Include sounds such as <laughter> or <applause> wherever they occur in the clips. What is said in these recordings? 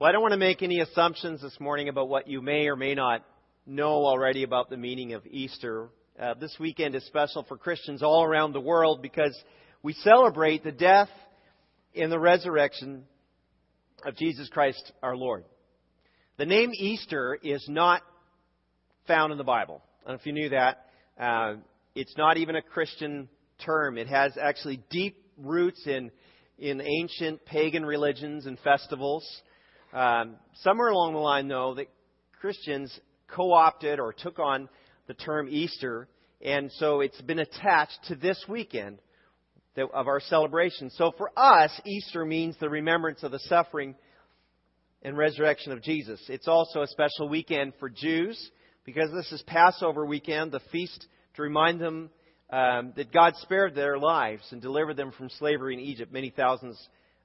Well, I don't want to make any assumptions this morning about what you may or may not know already about the meaning of Easter. Uh, this weekend is special for Christians all around the world because we celebrate the death and the resurrection of Jesus Christ our Lord. The name Easter is not found in the Bible. Know if you knew that. Uh, it's not even a Christian term. It has actually deep roots in, in ancient pagan religions and festivals. Um, somewhere along the line, though, that Christians co opted or took on the term Easter, and so it's been attached to this weekend of our celebration. So for us, Easter means the remembrance of the suffering and resurrection of Jesus. It's also a special weekend for Jews because this is Passover weekend, the feast to remind them um, that God spared their lives and delivered them from slavery in Egypt many thousands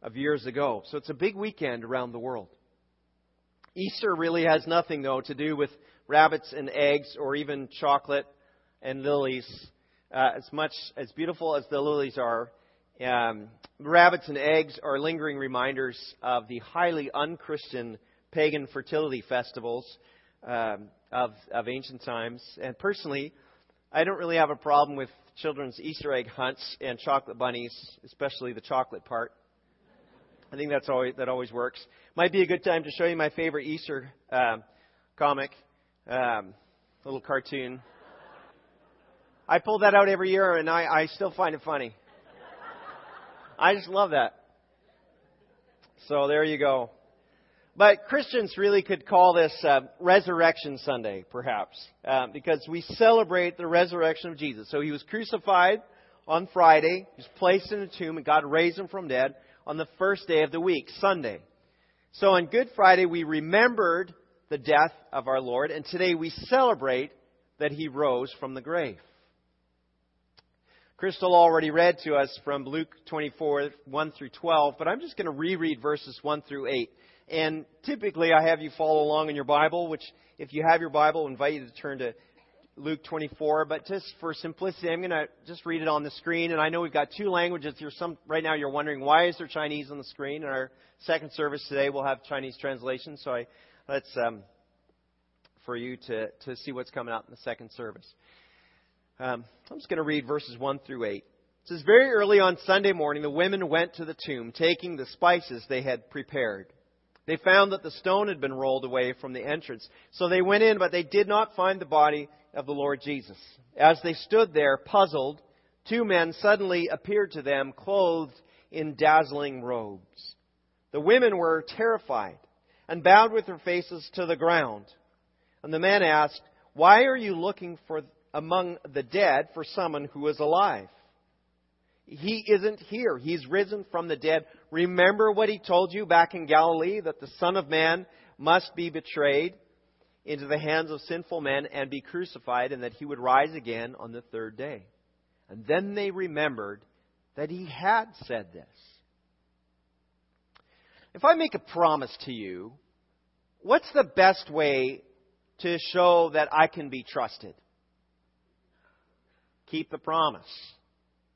of years ago. So it's a big weekend around the world. Easter really has nothing, though, to do with rabbits and eggs or even chocolate and lilies. Uh, as much as beautiful as the lilies are, um, rabbits and eggs are lingering reminders of the highly unchristian pagan fertility festivals um, of, of ancient times. And personally, I don't really have a problem with children's Easter egg hunts and chocolate bunnies, especially the chocolate part. I think that's always, that always works. Might be a good time to show you my favorite Easter uh, comic, um, little cartoon. I pull that out every year, and I, I still find it funny. I just love that. So there you go. But Christians really could call this uh, Resurrection Sunday, perhaps, uh, because we celebrate the resurrection of Jesus. So he was crucified on Friday, he was placed in a tomb, and God raised him from dead on the first day of the week, Sunday. So on Good Friday, we remembered the death of our Lord, and today we celebrate that he rose from the grave. Crystal already read to us from Luke 24, 1 through 12, but I'm just going to reread verses 1 through 8. And typically I have you follow along in your Bible, which if you have your Bible, I invite you to turn to Luke 24. But just for simplicity, I'm going to just read it on the screen. And I know we've got two languages. You're some, right now you're wondering, why is there Chinese on the screen? In our second service today, we'll have Chinese translation. So I, let's, um, for you to, to see what's coming out in the second service. Um, I'm just going to read verses 1 through 8. It says, Very early on Sunday morning, the women went to the tomb, taking the spices they had prepared. They found that the stone had been rolled away from the entrance. So they went in, but they did not find the body of the Lord Jesus. As they stood there, puzzled, two men suddenly appeared to them, clothed in dazzling robes. The women were terrified and bowed with their faces to the ground. And the men asked, Why are you looking for among the dead for someone who is alive? He isn't here. He's risen from the dead. Remember what he told you back in Galilee that the Son of Man must be betrayed into the hands of sinful men and be crucified, and that he would rise again on the third day. And then they remembered that he had said this. If I make a promise to you, what's the best way to show that I can be trusted? Keep the promise.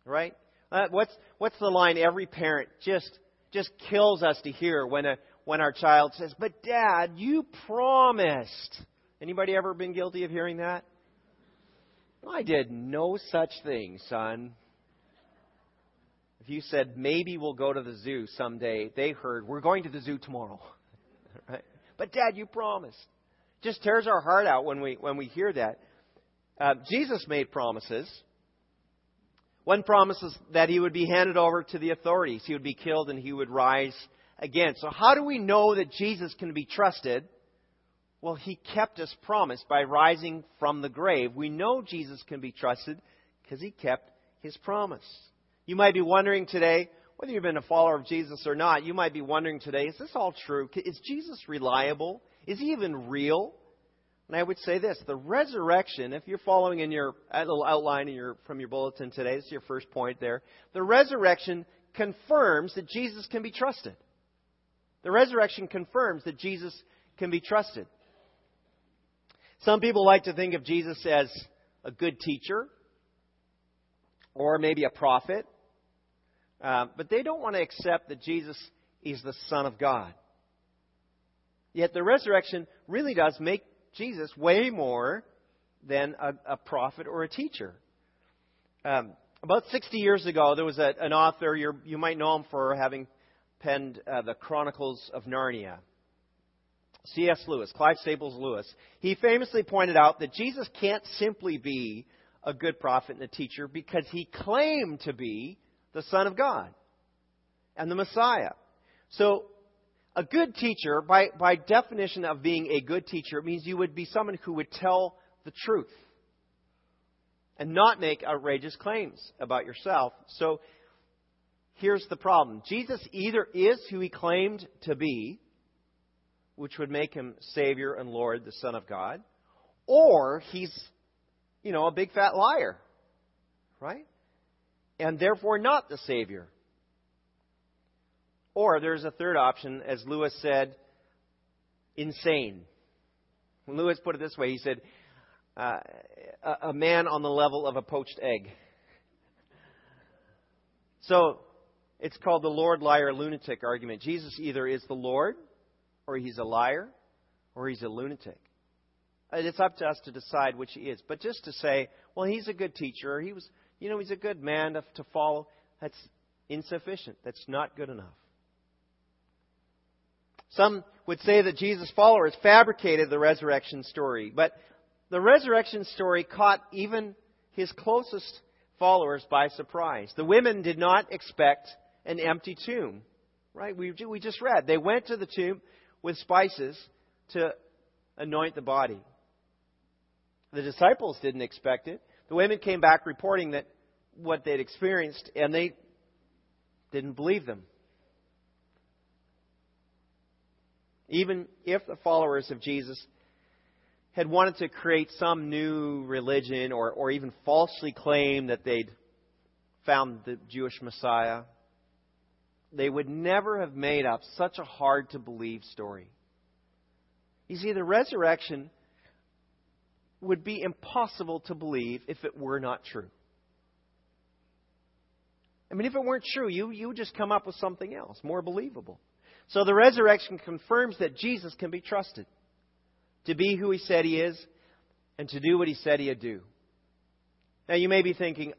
Right? Uh, what's what's the line every parent just just kills us to hear when a when our child says, "But Dad, you promised." Anybody ever been guilty of hearing that? I did no such thing, son. If you said maybe we'll go to the zoo someday, they heard we're going to the zoo tomorrow. <laughs> right? But Dad, you promised. Just tears our heart out when we when we hear that. Uh, Jesus made promises. One promises that he would be handed over to the authorities. He would be killed and he would rise again. So how do we know that Jesus can be trusted? Well, he kept his promise by rising from the grave. We know Jesus can be trusted because he kept his promise. You might be wondering today, whether you've been a follower of Jesus or not, you might be wondering today, is this all true? Is Jesus reliable? Is he even real? And I would say this the resurrection, if you're following in your little outline in your, from your bulletin today, this is your first point there. The resurrection confirms that Jesus can be trusted. The resurrection confirms that Jesus can be trusted. Some people like to think of Jesus as a good teacher or maybe a prophet, uh, but they don't want to accept that Jesus is the Son of God. Yet the resurrection really does make Jesus way more than a, a prophet or a teacher. Um, about 60 years ago, there was a, an author, you might know him for having penned uh, the Chronicles of Narnia. C.S. Lewis, Clive Staples Lewis. He famously pointed out that Jesus can't simply be a good prophet and a teacher because he claimed to be the Son of God and the Messiah. So, a good teacher, by, by definition of being a good teacher, it means you would be someone who would tell the truth and not make outrageous claims about yourself. So, here's the problem Jesus either is who he claimed to be, which would make him Savior and Lord, the Son of God, or he's, you know, a big fat liar, right? And therefore not the Savior. Or there's a third option, as Lewis said, insane. Lewis put it this way, he said, uh, a, a man on the level of a poached egg. So, it's called the Lord, liar, lunatic argument. Jesus either is the Lord or he's a liar, or he's a lunatic. It's up to us to decide which he is. But just to say, well, he's a good teacher, or he was, you know, he's a good man to, to follow, that's insufficient. That's not good enough. Some would say that Jesus' followers fabricated the resurrection story, but the resurrection story caught even his closest followers by surprise. The women did not expect an empty tomb, right? We, we just read. They went to the tomb with spices to anoint the body. The disciples didn't expect it. The women came back reporting that what they'd experienced, and they didn't believe them. Even if the followers of Jesus had wanted to create some new religion or, or even falsely claim that they'd found the Jewish Messiah, they would never have made up such a hard to believe story. You see, the resurrection would be impossible to believe if it were not true. I mean, if it weren't true, you, you would just come up with something else, more believable. So the resurrection confirms that Jesus can be trusted to be who he said he is and to do what he said he'd do. Now, you may be thinking,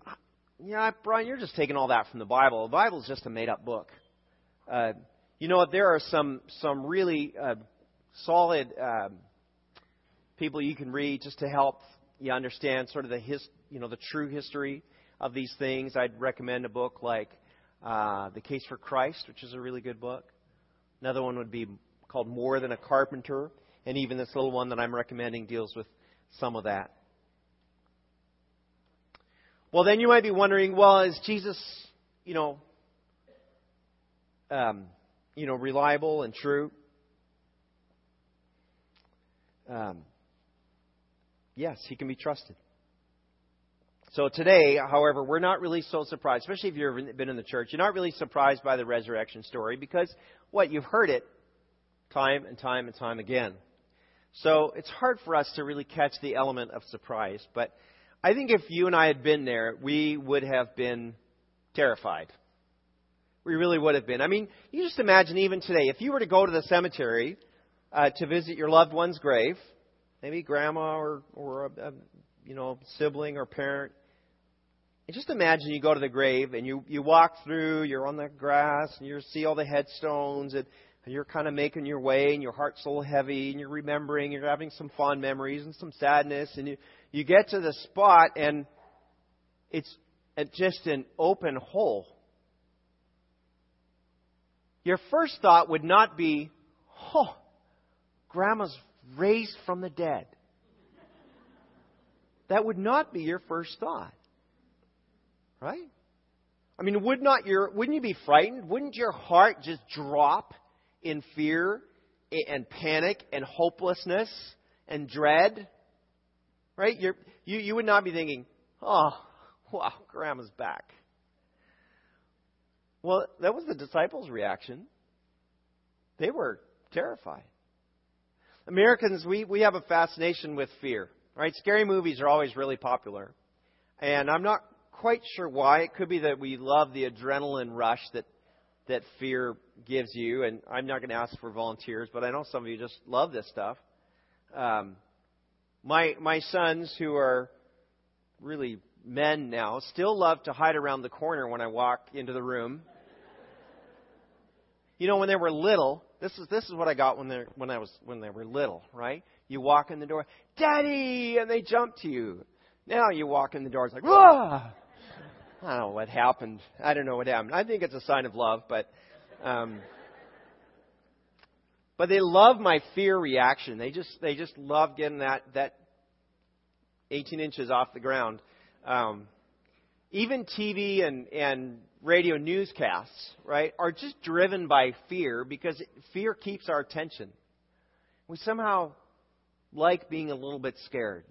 yeah, Brian, you're just taking all that from the Bible. The Bible is just a made up book. Uh, you know what? There are some some really uh, solid um, people you can read just to help you understand sort of the his, you know the true history of these things. I'd recommend a book like uh, The Case for Christ, which is a really good book. Another one would be called More Than a Carpenter, and even this little one that I'm recommending deals with some of that. Well, then you might be wondering, well, is Jesus, you know, um, you know, reliable and true? Um, yes, he can be trusted. So today, however, we're not really so surprised, especially if you've been in the church. You're not really surprised by the resurrection story because what you've heard it time and time and time again. So it's hard for us to really catch the element of surprise. But I think if you and I had been there, we would have been terrified. We really would have been. I mean, you just imagine even today, if you were to go to the cemetery uh, to visit your loved one's grave, maybe grandma or, or a, a you know sibling or parent, and just imagine you go to the grave and you, you walk through, you're on the grass, and you see all the headstones, and, and you're kind of making your way, and your heart's a little heavy, and you're remembering, you're having some fond memories and some sadness, and you, you get to the spot, and it's just an open hole. Your first thought would not be, oh, grandma's raised from the dead. That would not be your first thought. Right? I mean, would not your, wouldn't you be frightened? Wouldn't your heart just drop in fear and panic and hopelessness and dread? Right? You're, you, you would not be thinking, oh, <laughs> wow, grandma's back. Well, that was the disciples' reaction. They were terrified. Americans, we, we have a fascination with fear, right? Scary movies are always really popular. And I'm not quite sure why. It could be that we love the adrenaline rush that that fear gives you, and I'm not going to ask for volunteers, but I know some of you just love this stuff. Um, my my sons, who are really men now, still love to hide around the corner when I walk into the room. You know, when they were little, this is this is what I got when they when I was when they were little, right? You walk in the door, Daddy, and they jump to you. Now you walk in the door, it's like, whoa! I don't know what happened. I don't know what happened. I think it's a sign of love, but um, but they love my fear reaction. They just they just love getting that that 18 inches off the ground. Um, even TV and and radio newscasts, right, are just driven by fear because fear keeps our attention. We somehow like being a little bit scared.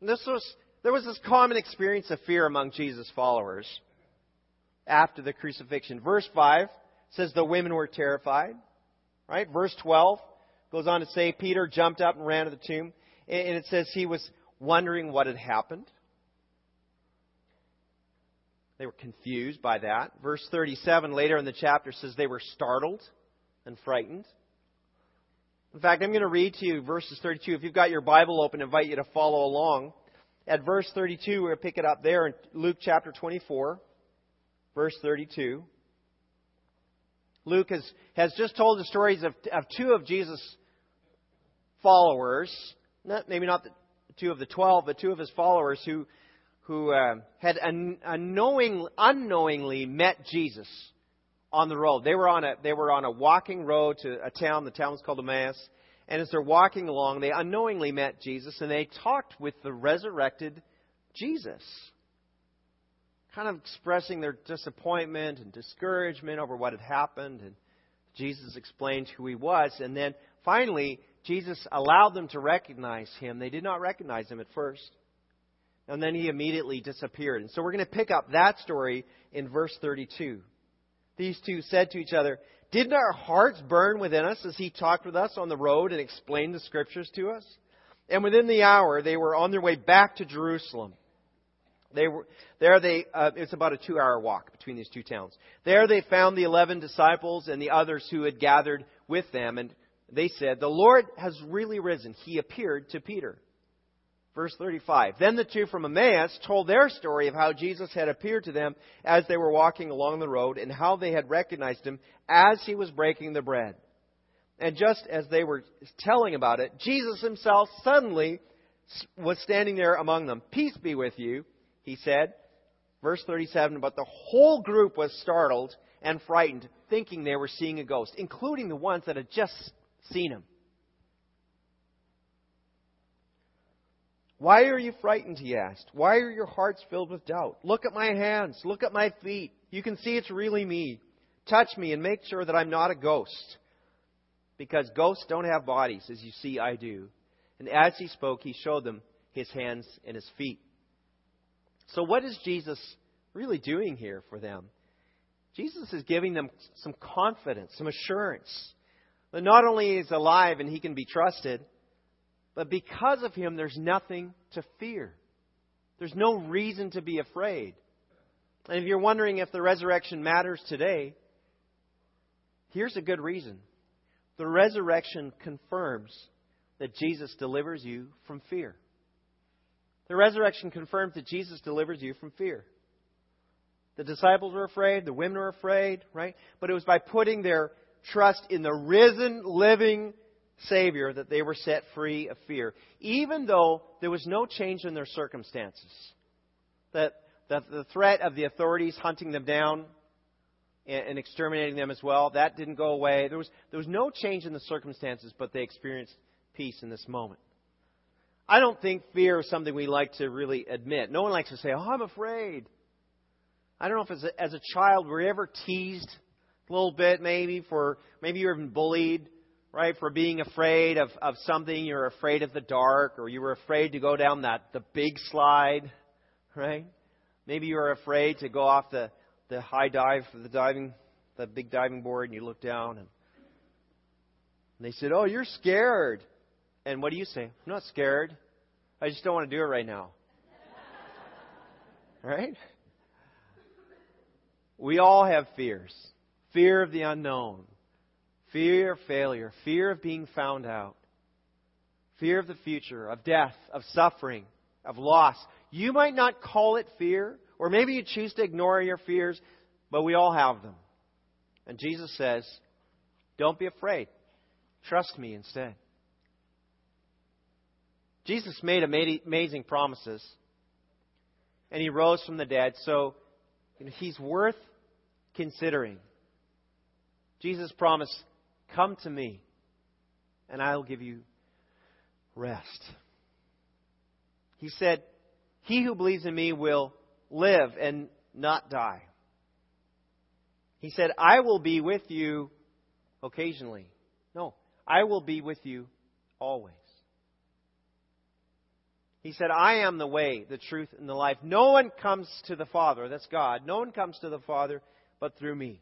This was there was this common experience of fear among Jesus' followers after the crucifixion. Verse 5 says the women were terrified. Right? Verse 12 goes on to say Peter jumped up and ran to the tomb. And it says he was wondering what had happened. They were confused by that. Verse 37 later in the chapter says they were startled and frightened. In fact, I'm going to read to you verses 32. If you've got your Bible open, I invite you to follow along. At verse 32, we're going to pick it up there in Luke chapter 24, verse 32. Luke has, has just told the stories of, of two of Jesus' followers, not, maybe not the two of the twelve, but two of his followers who who uh, had un- unknowing, unknowingly met Jesus on the road. They were on a they were on a walking road to a town. The town was called Emmaus. And as they're walking along, they unknowingly met Jesus, and they talked with the resurrected Jesus, kind of expressing their disappointment and discouragement over what had happened. And Jesus explained who he was, and then finally Jesus allowed them to recognize him. They did not recognize him at first. And then he immediately disappeared. And so we're going to pick up that story in verse 32. These two said to each other, Didn't our hearts burn within us as he talked with us on the road and explained the scriptures to us? And within the hour, they were on their way back to Jerusalem. They were, there they, uh, it's about a two hour walk between these two towns. There they found the eleven disciples and the others who had gathered with them. And they said, The Lord has really risen. He appeared to Peter. Verse 35. Then the two from Emmaus told their story of how Jesus had appeared to them as they were walking along the road and how they had recognized him as he was breaking the bread. And just as they were telling about it, Jesus himself suddenly was standing there among them. Peace be with you, he said. Verse 37. But the whole group was startled and frightened, thinking they were seeing a ghost, including the ones that had just seen him. Why are you frightened? He asked. Why are your hearts filled with doubt? Look at my hands. Look at my feet. You can see it's really me. Touch me and make sure that I'm not a ghost. Because ghosts don't have bodies, as you see I do. And as he spoke, he showed them his hands and his feet. So, what is Jesus really doing here for them? Jesus is giving them some confidence, some assurance that not only is alive and he can be trusted, but because of him, there's nothing to fear. There's no reason to be afraid. And if you're wondering if the resurrection matters today, here's a good reason. The resurrection confirms that Jesus delivers you from fear. The resurrection confirms that Jesus delivers you from fear. The disciples were afraid, the women were afraid, right? But it was by putting their trust in the risen, living Savior that they were set free of fear, even though there was no change in their circumstances. That, the threat of the authorities hunting them down and, exterminating them as well, that didn't go away. There was, there was no change in the circumstances, but they experienced peace in this moment. I don't think fear is something we like to really admit. No one likes to say, Oh, I'm afraid. I don't know if as a, as a child were you ever teased a little bit, maybe, for maybe you were even bullied right? For being afraid of, of something, you're afraid of the dark, or you were afraid to go down that the big slide, <laughs> right? Maybe you were afraid to go off the, the high dive, for the diving, the big diving board, and you look down, and, they said, "Oh, you're scared." And what do you say? I'm not scared. I just don't want to do it right now. <laughs> right? We all have fears. fear of the unknown, fear of failure, fear of being found out, fear of the future, of death, of suffering, of loss. You might not call it fear, or maybe you choose to ignore your fears, but we all have them. And Jesus says, Don't be afraid. Trust me instead. Jesus made amazing promises, and he rose from the dead, so he's worth considering. Jesus promised, Come to me, and I will give you rest. He said, He who believes in me will live and not die. He said, I will be with you occasionally. No, I will be with you always. He said, I am the way, the truth, and the life. No one comes to the Father, that's God. No one comes to the Father but through me.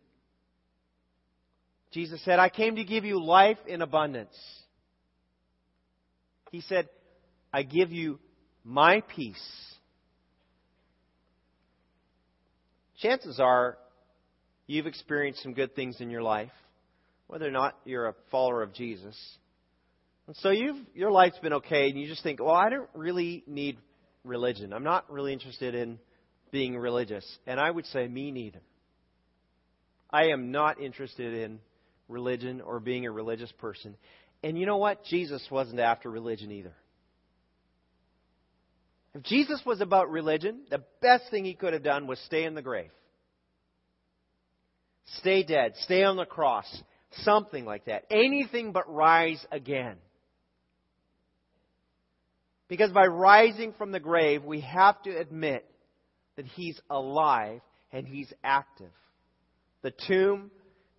Jesus said, I came to give you life in abundance. He said, I give you my peace. Chances are you've experienced some good things in your life, whether or not you're a follower of Jesus. And so your life's been okay, and you just think, well, I don't really need religion. I'm not really interested in being religious. And I would say, me neither. I am not interested in religion or being a religious person. And you know what? Jesus wasn't after religion either. If Jesus was about religion, the best thing he could have done was stay in the grave. Stay dead. Stay on the cross. Something like that. Anything but rise again. Because by rising from the grave, we have to admit that he's alive and he's active. The tomb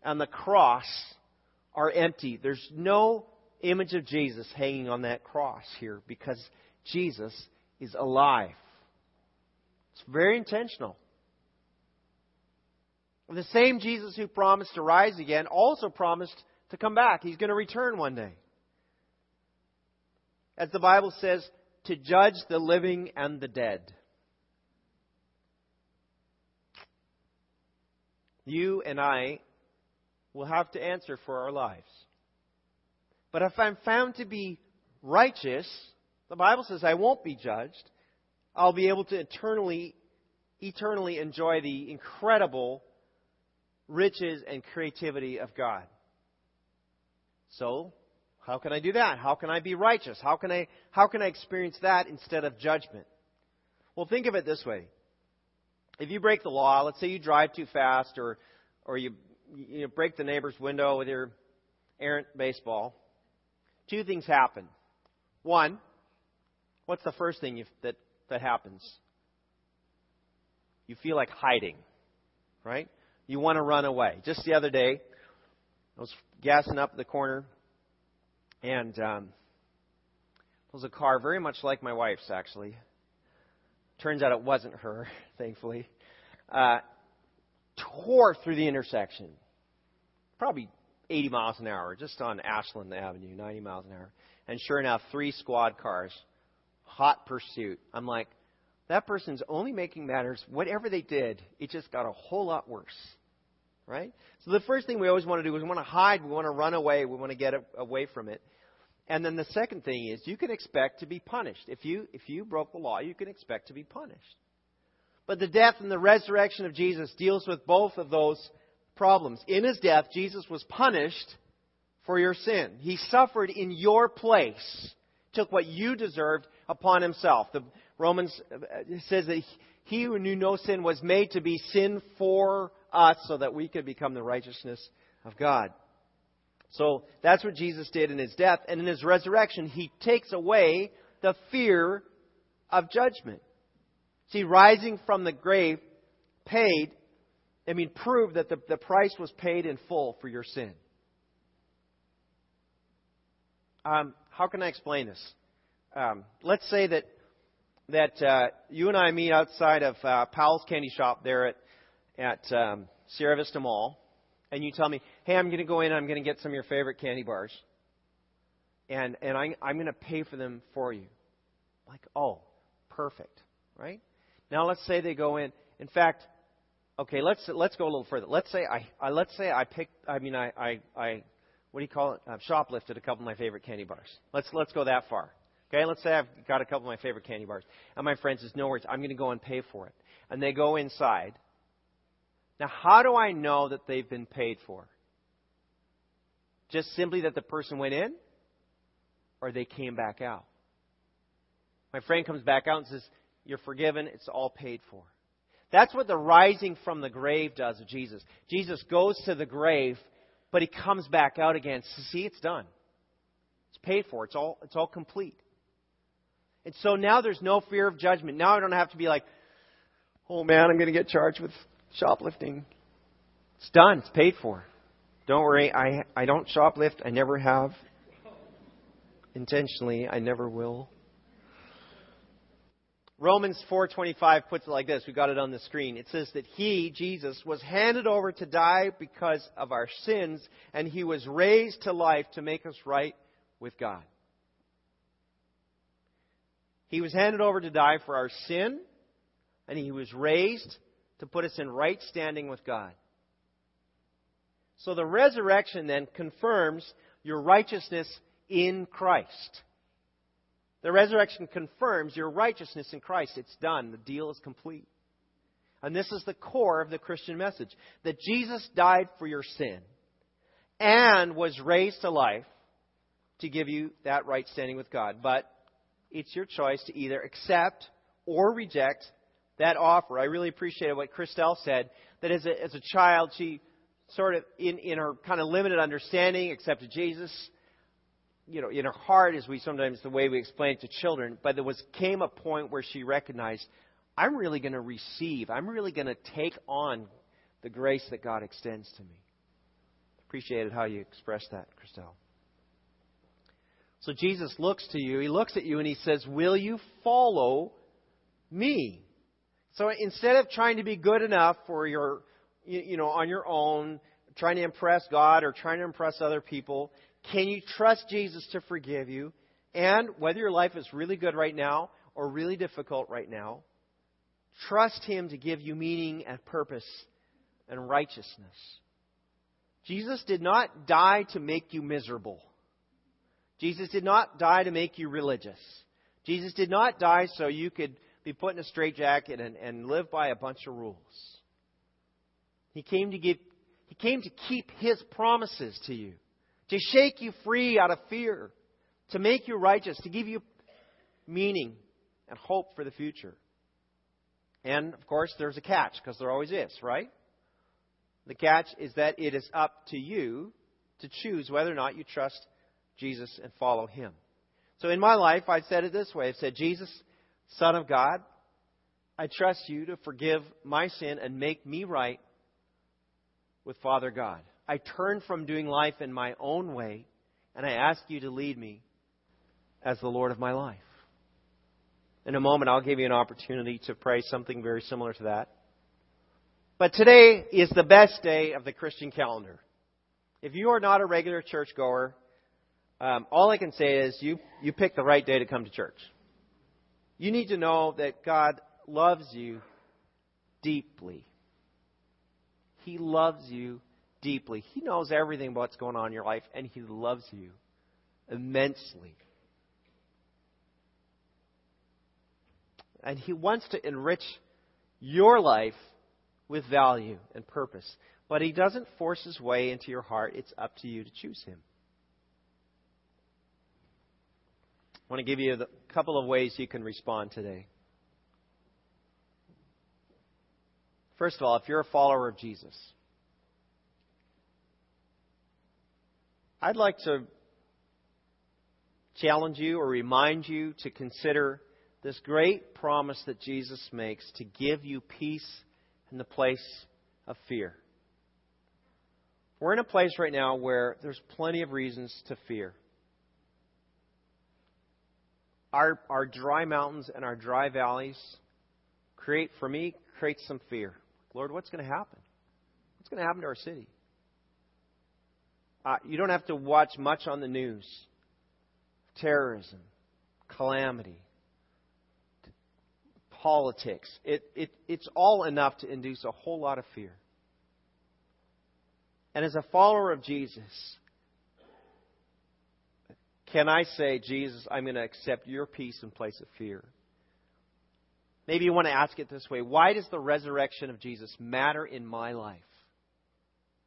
and the cross are empty. There's no image of Jesus hanging on that cross here because Jesus is alive. It's very intentional. The same Jesus who promised to rise again also promised to come back. He's going to return one day. As the Bible says, to judge the living and the dead. You and I will have to answer for our lives. But if I'm found to be righteous, the Bible says I won't be judged. I'll be able to eternally, eternally enjoy the incredible riches and creativity of God. So, how can I do that? How can I be righteous? How can I, how can I experience that instead of judgment? Well, think of it this way. If you break the law, let's say you drive too fast or, or you, you know, break the neighbor's window with your errant baseball, two things happen. One, what's the first thing you, that, that happens? You feel like hiding, right? You want to run away. Just the other day, I was gassing up the corner and um, it was a car very much like my wife's, actually. Turns out it wasn't her, <laughs> thankfully. Uh, tore through the intersection. Probably 80 miles an hour, just on Ashlan Avenue, 90 miles an hour. And sure enough, three squad cars, hot pursuit. I'm like, that person's only making matters. Whatever they did, it just got a whole lot worse. Right? So the first thing we always want to do is we want to hide, we want to run away, we want to get away from it. And then the second thing is you can expect to be punished. If you, if you broke the law, you can expect to be punished. But the death and the resurrection of Jesus deals with both of those problems. In his death, Jesus was punished for your sin. He suffered in your place, took what you deserved upon himself. The Romans uh, says that he who knew no sin was made to be sin for us so that we could become the righteousness of God. So that's what Jesus did in his death. And in his resurrection, he takes away the fear of judgment. See, rising from the grave paid, I mean, prove that the, the price was paid in full for your sin. Um, how can I explain this? Um, let's say that that uh, you and I meet outside of uh, Powell's Candy Shop there at at um, Sierra Vista Mall, and you tell me, hey, I'm going to go in and I'm going to get some of your favorite candy bars. And, and I, I'm going to pay for them for you. Like, oh, perfect, right? Now let's say they go in. In fact, okay, let's let's go a little further. Let's say I, I let's say I picked. I mean, I, I I what do you call it? I've shoplifted a couple of my favorite candy bars. Let's let's go that far. Okay, let's say I've got a couple of my favorite candy bars, and my friend says, "No worries, I'm going to go and pay for it." And they go inside. Now, how do I know that they've been paid for? Just simply that the person went in, or they came back out. My friend comes back out and says, "You're forgiven. It's all paid for." That's what the rising from the grave does of Jesus. Jesus goes to the grave, but he comes back out again. See, it's done. It's paid for. It's all, it's all complete. And so now there's no fear of judgment. Now I don't have to be like, oh man, I'm going to get charged with shoplifting. It's done. It's paid for. Don't worry. I, I don't shoplift. I never have. Intentionally, I never will. Romans 4:25 puts it like this. We got it on the screen. It says that he, Jesus, was handed over to die because of our sins and he was raised to life to make us right with God. He was handed over to die for our sin and he was raised to put us in right standing with God. So the resurrection then confirms your righteousness in Christ. The resurrection confirms your righteousness in Christ. It's done. The deal is complete. And this is the core of the Christian message that Jesus died for your sin and was raised to life to give you that right standing with God. But it's your choice to either accept or reject that offer. I really appreciated what Christelle said that as a, as a child, she sort of, in, in her kind of limited understanding, accepted Jesus you know, in her heart, as we sometimes the way we explain it to children, but there was came a point where she recognized, I'm really going to receive, I'm really going to take on the grace that God extends to me. Appreciated how you expressed that, Christelle. So Jesus looks to you, he looks at you and he says, Will you follow me? So instead of trying to be good enough for your, you know, on your own, trying to impress God or trying to impress other people, can you trust Jesus to forgive you? And whether your life is really good right now or really difficult right now, trust Him to give you meaning and purpose and righteousness. Jesus did not die to make you miserable. Jesus did not die to make you religious. Jesus did not die so you could be put in a straitjacket and, and live by a bunch of rules. He came to give, he came to keep his promises to you to shake you free out of fear, to make you righteous, to give you meaning and hope for the future. And, of course, there's a catch, because there always is, right? The catch is that it is up to you to choose whether or not you trust Jesus and follow Him. So in my life, I've said it this way I've said, Jesus, Son of God, I trust you to forgive my sin and make me right with Father God. I turn from doing life in my own way, and I ask you to lead me as the Lord of my life. In a moment, I'll give you an opportunity to pray something very similar to that. But today is the best day of the Christian calendar. If you are not a regular churchgoer, um, all I can say is you, you picked the right day to come to church. You need to know that God loves you deeply. He loves you deeply. He knows everything about what's going on in your life, and He loves you immensely. And He wants to enrich your life with value and purpose. But He doesn't force His way into your heart. It's up to you to choose Him. I want to give you a couple of ways you can respond today. First of all, if you're a follower of Jesus, I'd like to challenge you or remind you to consider this great promise that Jesus makes to give you peace in the place of fear. We're in a place right now where there's plenty of reasons to fear. Our, our dry mountains and our dry valleys create, for me, create some fear. Lord, what's going to happen? What's going to happen to our city? Uh, you don't have to watch much on the news. Terrorism, calamity, politics. It, it, it's all enough to induce a whole lot of fear. And as a follower of Jesus, can I say, Jesus, I'm going to accept your peace in place of fear? Maybe you want to ask it this way Why does the resurrection of Jesus matter in my life?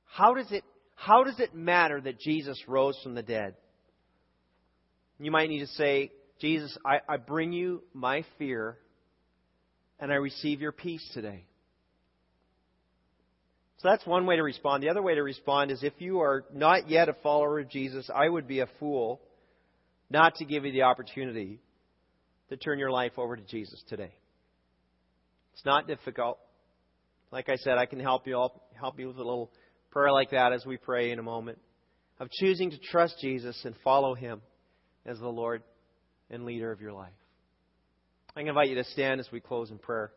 How does it, how does it matter that Jesus rose from the dead? You might need to say, Jesus, I, I bring you my fear and I receive your peace today. So that's one way to respond. The other way to respond is if you are not yet a follower of Jesus, I would be a fool not to give you the opportunity to turn your life over to Jesus today. It's not difficult. Like I said, I can help you. I'll help you with a little prayer like that as we pray in a moment of choosing to trust Jesus and follow Him as the Lord and leader of your life. I'm invite you to stand as we close in prayer.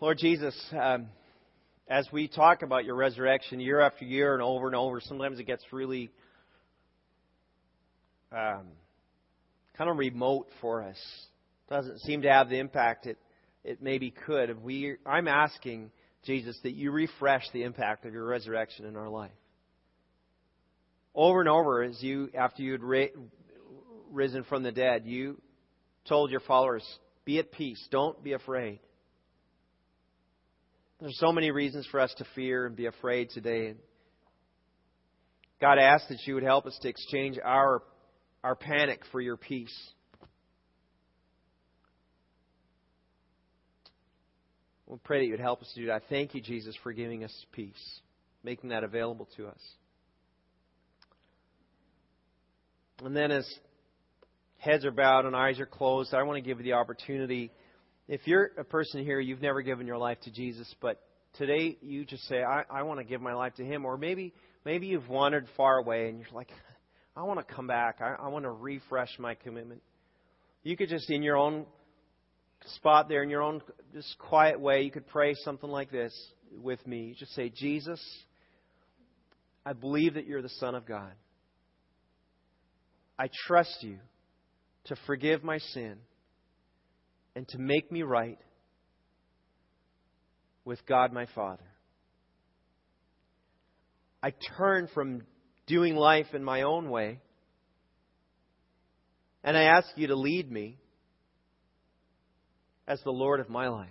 Lord Jesus, um, as we talk about your resurrection year after year and over and over, sometimes it gets really um, kind of remote for us. Doesn't seem to have the impact it it maybe could. If we, I'm asking Jesus that you refresh the impact of your resurrection in our life. Over and over, as you after you had ra- risen from the dead, you told your followers, "Be at peace. Don't be afraid." There's so many reasons for us to fear and be afraid today. God, I ask that you would help us to exchange our, our panic for your peace. We pray that you would help us to do that. I Thank you, Jesus, for giving us peace, making that available to us. And then, as heads are bowed and eyes are closed, I want to give you the opportunity if you're a person here, you've never given your life to Jesus, but today you just say, I, I want to give my life to Him. Or maybe, maybe you've wandered far away and you're like, <laughs> I want to come back. I, I want to refresh my commitment. You could just, in your own spot there, in your own just quiet way, you could pray something like this with me. You just say, Jesus, I believe that you're the Son of God. I trust you to forgive my sin and to make me right with God my Father. I turn from doing life in my own way, and I ask you to lead me as the Lord of my life.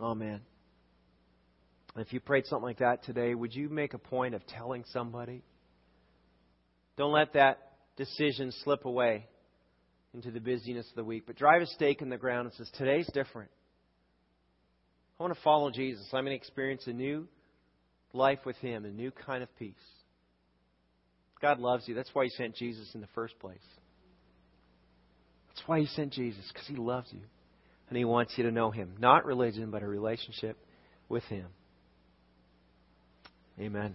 Amen. If you prayed something like that today, would you make a point of telling somebody? Don't let that decision slip away into the busyness of the week, but drive a stake in the ground and says, Today's different. I want to follow Jesus. I'm going to experience a new life with Him, a new kind of peace. God loves you. That's why He sent Jesus in the first place. That's why He sent Jesus, because He loves you. And He wants you to know Him. Not religion, but a relationship with Him. Amen.